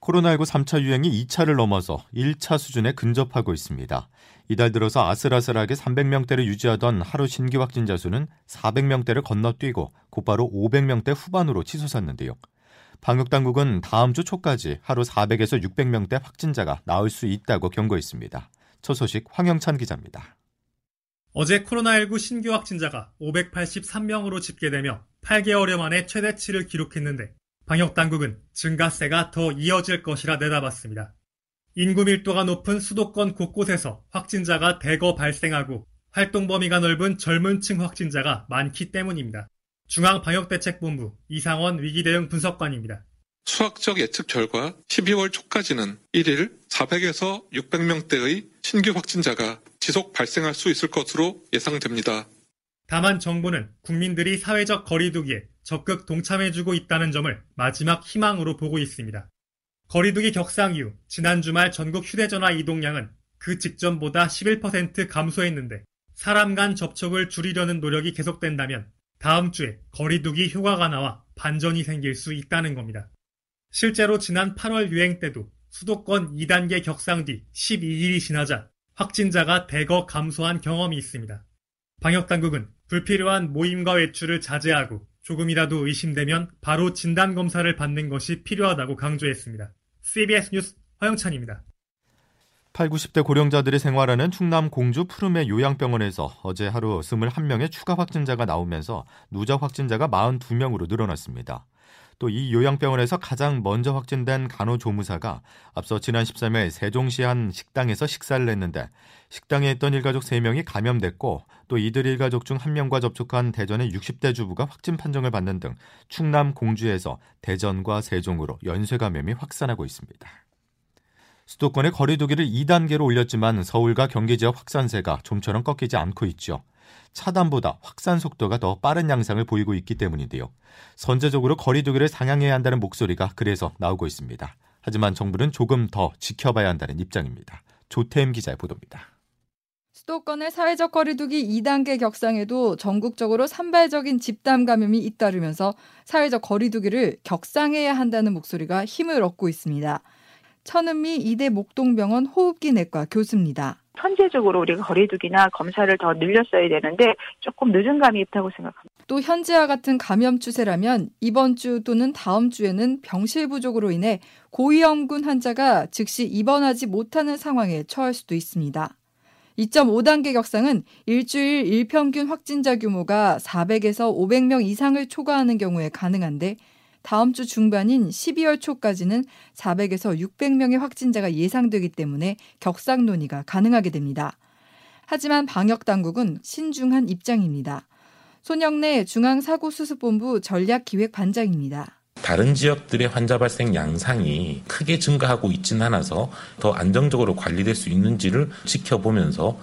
코로나19 3차 유행이 2차를 넘어서 1차 수준에 근접하고 있습니다. 이달 들어서 아슬아슬하게 300명대를 유지하던 하루 신규 확진자 수는 400명대를 건너뛰고 곧바로 500명대 후반으로 치솟았는데요. 방역당국은 다음 주 초까지 하루 400에서 600명대 확진자가 나올 수 있다고 경고했습니다. 첫 소식 황영찬 기자입니다. 어제 코로나19 신규 확진자가 583명으로 집계되며 8개월여 만에 최대치를 기록했는데 방역당국은 증가세가 더 이어질 것이라 내다봤습니다. 인구 밀도가 높은 수도권 곳곳에서 확진자가 대거 발생하고 활동 범위가 넓은 젊은 층 확진자가 많기 때문입니다. 중앙방역대책본부 이상원 위기대응 분석관입니다. 수학적 예측 결과 12월 초까지는 1일 400에서 600명대의 신규 확진자가 지속 발생할 수 있을 것으로 예상됩니다. 다만 정부는 국민들이 사회적 거리두기에 적극 동참해주고 있다는 점을 마지막 희망으로 보고 있습니다. 거리두기 격상 이후 지난 주말 전국 휴대전화 이동량은 그 직전보다 11% 감소했는데 사람 간 접촉을 줄이려는 노력이 계속된다면 다음 주에 거리두기 효과가 나와 반전이 생길 수 있다는 겁니다. 실제로 지난 8월 유행 때도 수도권 2단계 격상 뒤 12일이 지나자 확진자가 대거 감소한 경험이 있습니다. 방역당국은 불필요한 모임과 외출을 자제하고 조금이라도 의심되면 바로 진단검사를 받는 것이 필요하다고 강조했습니다. CBS 뉴스 허영찬입니다. 8, 90대 고령자들이 생활하는 충남 공주 푸르메 요양병원에서 어제 하루 21명의 추가 확진자가 나오면서 누적 확진자가 42명으로 늘어났습니다. 또 이 요양병원에서 가장 먼저 확진된 간호조무사가 앞서 지난 13일 세종시 한 식당에서 식사를 했는데 식당에 있던 일가족 3명이 감염됐고 또 이들 일가족 중 한 명과 접촉한 대전의 60대 주부가 확진 판정을 받는 등 충남 공주에서 대전과 세종으로 연쇄 감염이 확산하고 있습니다. 수도권의 거리두기를 2단계로 올렸지만 서울과 경기 지역 확산세가 좀처럼 꺾이지 않고 있죠. 차단보다 확산 속도가 더 빠른 양상을 보이고 있기 때문인데요. 선제적으로 거리두기를 상향해야 한다는 목소리가 그래서 나오고 있습니다. 하지만 정부는 조금 더 지켜봐야 한다는 입장입니다. 조태임 기자의 보도입니다. 수도권의 사회적 거리두기 2단계 격상에도 전국적으로 산발적인 집단 감염이 잇따르면서 사회적 거리두기를 격상해야 한다는 목소리가 힘을 얻고 있습니다. 천은미 이대 목동병원 호흡기 내과 교수입니다. 현재적으로 우리가 거리두기나 검사를 더 늘렸어야 되는데 조금 늦은 감이 있다고 생각합니다. 또 현재와 같은 감염 추세라면 이번 주 또는 다음 주에는 병실 부족으로 인해 고위험군 환자가 즉시 입원하지 못하는 상황에 처할 수도 있습니다. 2.5단계 격상은 일주일 일평균 확진자 규모가 400에서 500명 이상을 초과하는 경우에 가능한데 다음 주 중반인 12월 초까지는 400에서 600명의 확진자가 예상되기 때문에 격상 논의가 가능하게 됩니다. 하지만 방역 당국은 신중한 입장입니다. 손영래 중앙사고수습본부 전략기획반장입니다. 다른 지역들의 환자 발생 양상이 크게 증가하고 있지는 않아서 더 안정적으로 관리될 수 있는지를 지켜보면서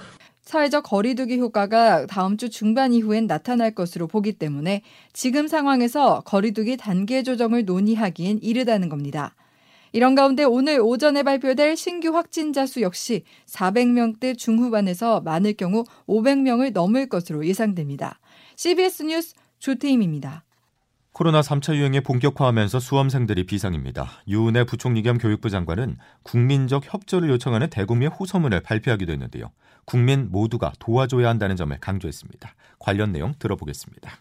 사회적 거리두기 효과가 다음 주 중반 이후엔 나타날 것으로 보기 때문에 지금 상황에서 거리두기 단계 조정을 논의하기엔 이르다는 겁니다. 이런 가운데 오늘 오전에 발표될 신규 확진자 수 역시 400명대 중후반에서 많을 경우 500명을 넘을 것으로 예상됩니다. CBS 뉴스 조태임입니다. 코로나 3차 유행이 본격화하면서 수험생들이 비상입니다. 유은혜 부총리 겸 교육부 장관은 국민적 협조를 요청하는 대국민 호소문을 발표하기도 했는데요. 국민 모두가 도와줘야 한다는 점을 강조했습니다. 관련 내용 들어보겠습니다.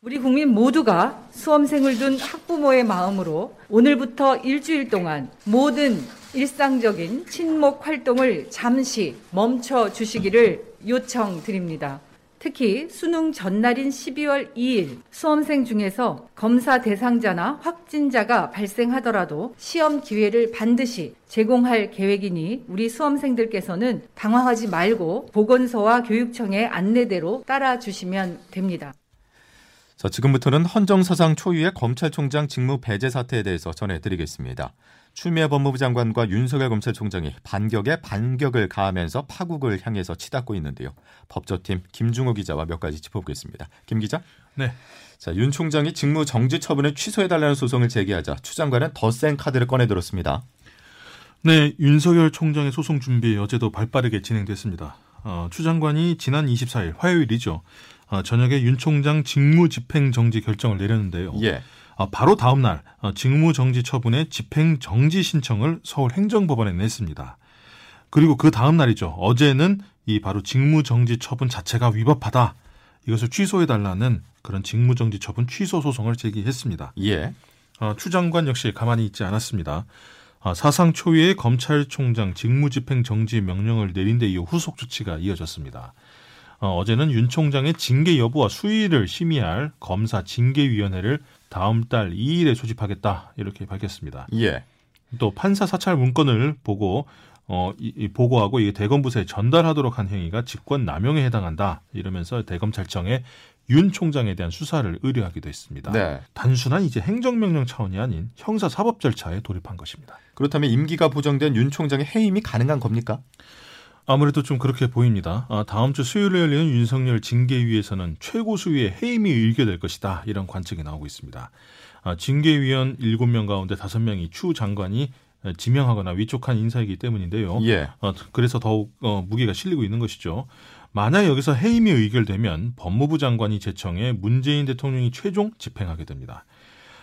우리 국민 모두가 수험생을 둔 학부모의 마음으로 오늘부터 일주일 동안 모든 일상적인 친목 활동을 잠시 멈춰 주시기를 요청드립니다. 특히 수능 전날인 12월 2일 수험생 중에서 검사 대상자나 확진자가 발생하더라도 시험 기회를 반드시 제공할 계획이니 우리 수험생들께서는 당황하지 말고 보건소와 교육청의 안내대로 따라 주시면 됩니다. 자, 지금부터는 헌정사상 초유의 검찰총장 직무 배제 사태에 대해서 전해드리겠습니다. 추미애 법무부 장관과 윤석열 검찰총장이 반격에 반격을 가하면서 파국을 향해서 치닫고 있는데요. 법조팀 김중호 기자와 몇 가지 짚어보겠습니다. 김 기자. 네. 자, 윤 총장이 직무 정지 처분을 취소해달라는 소송을 제기하자 추 장관은 더 센 카드를 꺼내들었습니다. 네, 윤석열 총장의 소송 준비 어제도 발빠르게 진행됐습니다. 어, 추 장관이 지난 24일 화요일이죠. 어, 저녁에 윤 총장 직무 집행 정지 결정을 내렸는데요. 예. 어, 바로 다음 날 어, 직무 정지 처분의 집행 정지 신청을 서울 행정법원에 냈습니다. 그리고 그 다음 날이죠. 어제는 이 바로 직무 정지 처분 자체가 위법하다. 이것을 취소해 달라는 그런 직무 정지 처분 취소 소송을 제기했습니다. 예. 어, 추 장관 역시 가만히 있지 않았습니다. 어, 사상 초유의 검찰총장 직무집행 정지 명령을 내린 데 이어 후속 조치가 이어졌습니다. 어, 제는 윤 총장의 징계 여부와 수위를 심의할 검사 징계위원회를 다음 달 2일에 소집하겠다 이렇게 밝혔습니다. 예. 또 판사 사찰 문건을 보고 어, 이, 이 보고하고 이게 대검부서에 전달하도록 한 행위가 직권 남용에 해당한다 이러면서 대검찰청에 윤 총장에 대한 수사를 의뢰하기도 했습니다. 네. 단순한 이제 행정명령 차원이 아닌 형사 사법 절차에 돌입한 것입니다. 그렇다면 임기가 보정된 윤 총장의 해임이 가능한 겁니까? 아무래도 좀 그렇게 보입니다. 아, 다음 주 수요일에 열리는 윤석열 징계위에서는 최고 수위의 해임이 의결될 것이다. 이런 관측이 나오고 있습니다. 아, 징계위원 7명 가운데 5명이 추 장관이 지명하거나 위촉한 인사이기 때문인데요. 예. 어, 그래서 더욱 어, 무게가 실리고 있는 것이죠. 만약 여기서 해임이 의결되면 법무부 장관이 제청해 문재인 대통령이 최종 집행하게 됩니다.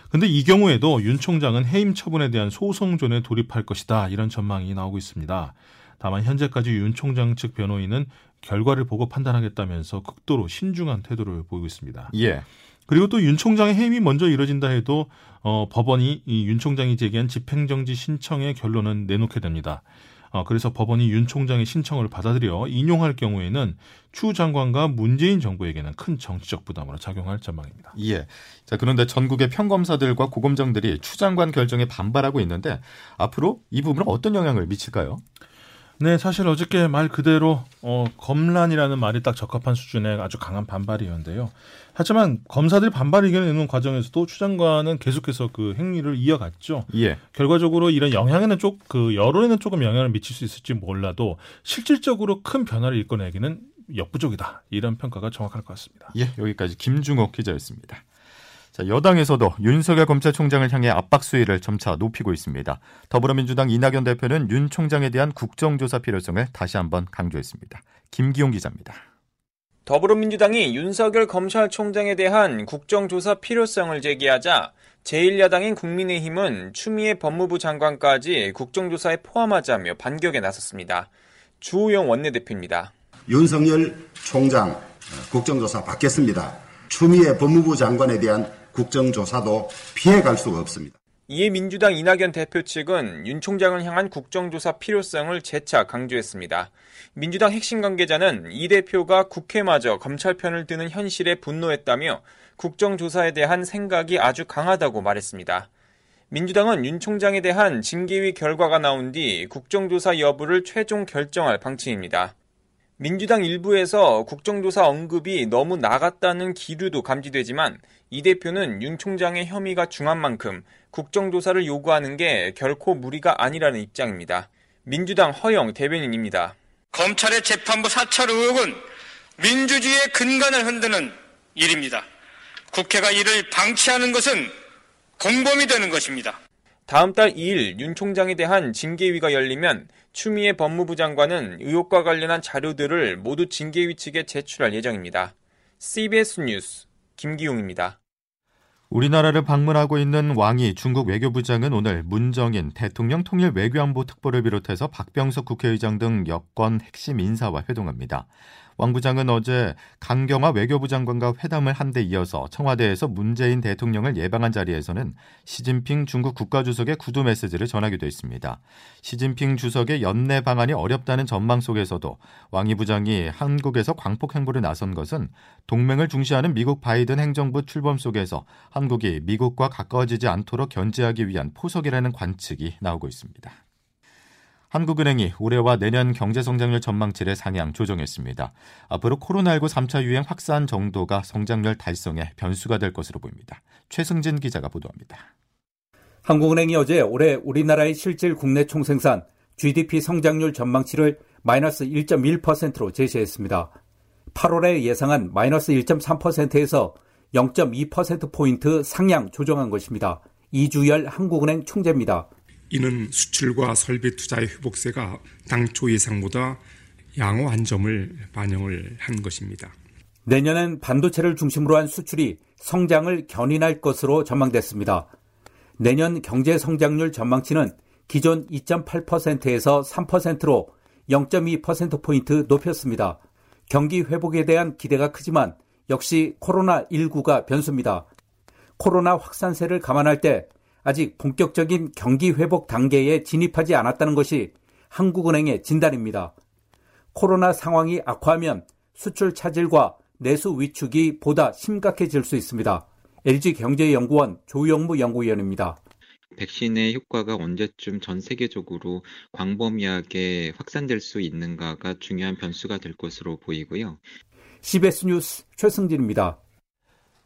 근데 이 경우에도 윤 총장은 해임 처분에 대한 소송전에 돌입할 것이다. 이런 전망이 나오고 있습니다. 다만 현재까지 윤 총장 측 변호인은 결과를 보고 판단하겠다면서 극도로 신중한 태도를 보이고 있습니다. 예. 그리고 또 윤 총장의 해임이 먼저 이뤄진다 해도 어, 법원이 이 윤 총장이 제기한 집행정지 신청의 결론은 내놓게 됩니다. 어, 그래서 법원이 윤 총장의 신청을 받아들여 인용할 경우에는 추 장관과 문재인 정부에게는 큰 정치적 부담으로 작용할 전망입니다. 예. 자, 그런데 전국의 평검사들과 고검장들이 추 장관 결정에 반발하고 있는데 앞으로 이 부분은 어떤 영향을 미칠까요? 네, 사실 어저께 말 그대로 어, 검란이라는 말이 딱 적합한 수준의 아주 강한 반발이었는데요. 하지만 검사들이 반발 이겨내는 과정에서도 추 장관은 계속해서 그 행위를 이어갔죠. 예. 결과적으로 이런 영향에는 쪽그 여론에는 조금 영향을 미칠 수 있을지 몰라도 실질적으로 큰 변화를 이끌어내기는 역부족이다. 이런 평가가 정확할 것 같습니다. 예, 여기까지 김중옥 기자였습니다. 자, 여당에서도 윤석열 검찰총장을 향해 압박 수위를 점차 높이고 있습니다. 더불어민주당 이낙연 대표는 윤 총장에 대한 국정조사 필요성을 다시 한번 강조했습니다. 김기용 기자입니다. 더불어민주당이 윤석열 검찰총장에 대한 국정조사 필요성을 제기하자 제1야당인 국민의힘은 추미애 법무부 장관까지 국정조사에 포함하자며 반격에 나섰습니다. 주호영 원내대표입니다. 윤석열 총장 국정조사 받겠습니다. 추미애 법무부 장관에 대한 국정조사도 피해갈 수가 없습니다. 이에 민주당 이낙연 대표 측은 윤 총장을 향한 국정조사 필요성을 재차 강조했습니다. 민주당 핵심 관계자는 이 대표가 국회마저 검찰 편을 드는 현실에 분노했다며 국정조사에 대한 생각이 아주 강하다고 말했습니다. 민주당은 윤 총장에 대한 징계위 결과가 나온 뒤 국정조사 여부를 최종 결정할 방침입니다. 민주당 일부에서 국정조사 언급이 너무 나갔다는 기류도 감지되지만 이 대표는 윤 총장의 혐의가 중한 만큼 국정조사를 요구하는 게 결코 무리가 아니라는 입장입니다. 민주당 허영 대변인입니다. 검찰의 재판부 사찰 의혹은 민주주의의 근간을 흔드는 일입니다. 국회가 이를 방치하는 것은 공범이 되는 것입니다. 다음 달 2일 윤 총장에 대한 징계위가 열리면 추미애 법무부 장관은 의혹과 관련한 자료들을 모두 징계위 측에 제출할 예정입니다. CBS 뉴스 김기용입니다. 우리나라를 방문하고 있는 왕이 중국 외교부장은 오늘 문정인 대통령 통일 외교안보 특보를 비롯해서 박병석 국회의장 등 여권 핵심 인사와 회동합니다. 왕 부장은 어제 강경화 외교부 장관과 회담을 한 데 이어서 청와대에서 문재인 대통령을 예방한 자리에서는 시진핑 중국 국가주석의 구두 메시지를 전하기도 했습니다. 시진핑 주석의 연내 방안이 어렵다는 전망 속에서도 왕이 부장이 한국에서 광폭 행보를 나선 것은 동맹을 중시하는 미국 바이든 행정부 출범 속에서 한국이 미국과 가까워지지 않도록 견제하기 위한 포석이라는 관측이 나오고 있습니다. 한국은행이 올해와 내년 경제성장률 전망치를 상향 조정했습니다. 앞으로 코로나19 3차 유행 확산 정도가 성장률 달성에 변수가 될 것으로 보입니다. 최승진 기자가 보도합니다. 한국은행이 어제 올해 우리나라의 실질 국내 총생산 GDP 성장률 전망치를 마이너스 1.1%로 제시했습니다. 8월에 예상한 마이너스 1.3%에서 0.2%포인트 상향 조정한 것입니다. 이주열 한국은행 총재입니다. 이는 수출과 설비 투자의 회복세가 당초 예상보다 양호한 점을 반영을 한 것입니다. 내년엔 반도체를 중심으로 한 수출이 성장을 견인할 것으로 전망됐습니다. 내년 경제 성장률 전망치는 기존 2.8%에서 3%로 0.2%포인트 높였습니다. 경기 회복에 대한 기대가 크지만 역시 코로나19가 변수입니다. 코로나 확산세를 감안할 때 아직 본격적인 경기 회복 단계에 진입하지 않았다는 것이 한국은행의 진단입니다. 코로나 상황이 악화하면 수출 차질과 내수 위축이 보다 심각해질 수 있습니다. LG경제연구원 조영무 연구위원입니다. 백신의 효과가 언제쯤 전 세계적으로 광범위하게 확산될 수 있는가가 중요한 변수가 될 것으로 보이고요. CBS 뉴스 최승진입니다.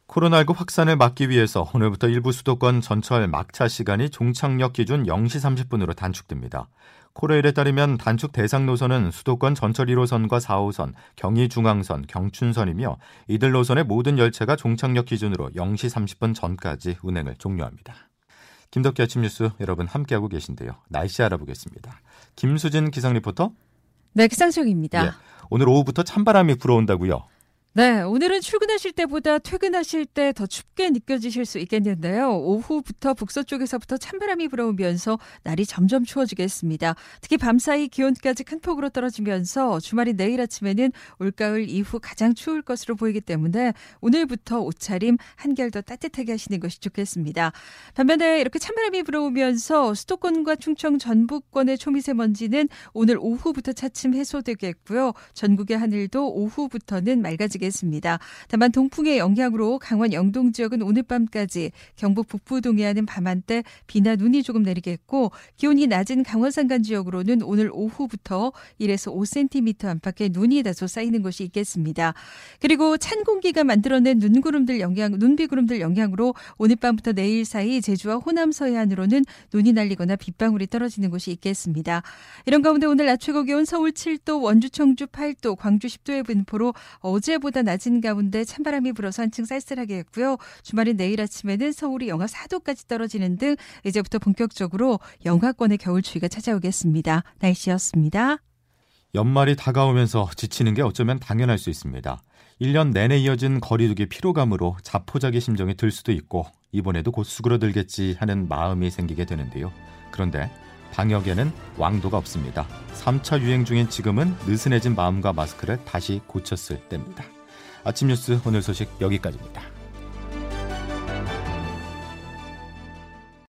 코로나19 확산을 막기 위해서 오늘부터 일부 수도권 전철 막차 시간이 종착역 기준 0시 30분으로 단축됩니다. 코레일에 따르면 단축 대상 노선은 수도권 전철 1호선과 4호선, 경의중앙선, 경춘선이며 이들 노선의 모든 열차가 종착역 기준으로 0시 30분 전까지 운행을 종료합니다. 김덕기 아침 뉴스 여러분 함께하고 계신데요. 날씨 알아보겠습니다. 김수진 기상 리포터. 네, 기상청입니다. 예, 오늘 오후부터 찬바람이 불어온다고요. 네, 오늘은 출근하실 때보다 퇴근하실 때 더 춥게 느껴지실 수 있겠는데요. 오후부터 북서쪽에서부터 찬바람이 불어오면서 날이 점점 추워지겠습니다. 특히 밤사이 기온까지 큰 폭으로 떨어지면서 주말인 내일 아침에는 올가을 이후 가장 추울 것으로 보이기 때문에 오늘부터 옷차림 한결 더 따뜻하게 하시는 것이 좋겠습니다. 반면에 이렇게 찬바람이 불어오면서 수도권과 충청 전북권의 초미세먼지는 오늘 오후부터 차츰 해소되겠고요. 전국의 하늘도 오후부터는 맑아지겠습니다. 되겠습니다. 다만 동풍의 영향으로 강원 영동 지역은 오늘 밤까지 경북 북부 동해안은 밤한때 비나 눈이 조금 내리겠고 기온이 낮은 강원 산간 지역으로는 오늘 오후부터 1에서 5cm 안팎의 눈이 다소 쌓이는 곳이 있겠습니다. 그리고 찬 공기가 만들어낸 눈구름들 영향, 눈비구름들 영향으로 오늘 밤부터 내일 사이 제주와 호남 서해안으로는 눈이 날리거나 빗방울이 떨어지는 곳이 있겠습니다. 이런 가운데 오늘 낮 최고 기온 서울 7도, 원주 청주 8도, 광주 10도의 분포로 어제보다 보다 낮은 가운데 찬바람이 불어서 한층 쌀쌀하게 했고요. 주말인 내일 아침에는 서울이 영하 4도까지 떨어지는 등 이제부터 본격적으로 영하권의 겨울 추위가 찾아오겠습니다. 날씨였습니다. 연말이 다가오면서 지치는 게 어쩌면 당연할 수 있습니다. 1년 내내 이어진 거리두기 피로감으로 자포자기 심정이 들 수도 있고 이번에도 곧 수그러들겠지 하는 마음이 생기게 되는데요. 그런데 방역에는 왕도가 없습니다. 3차 유행 중인 지금은 느슨해진 마음과 마스크를 다시 고쳤을 때입니다. 아침 뉴스 오늘 소식 여기까지입니다.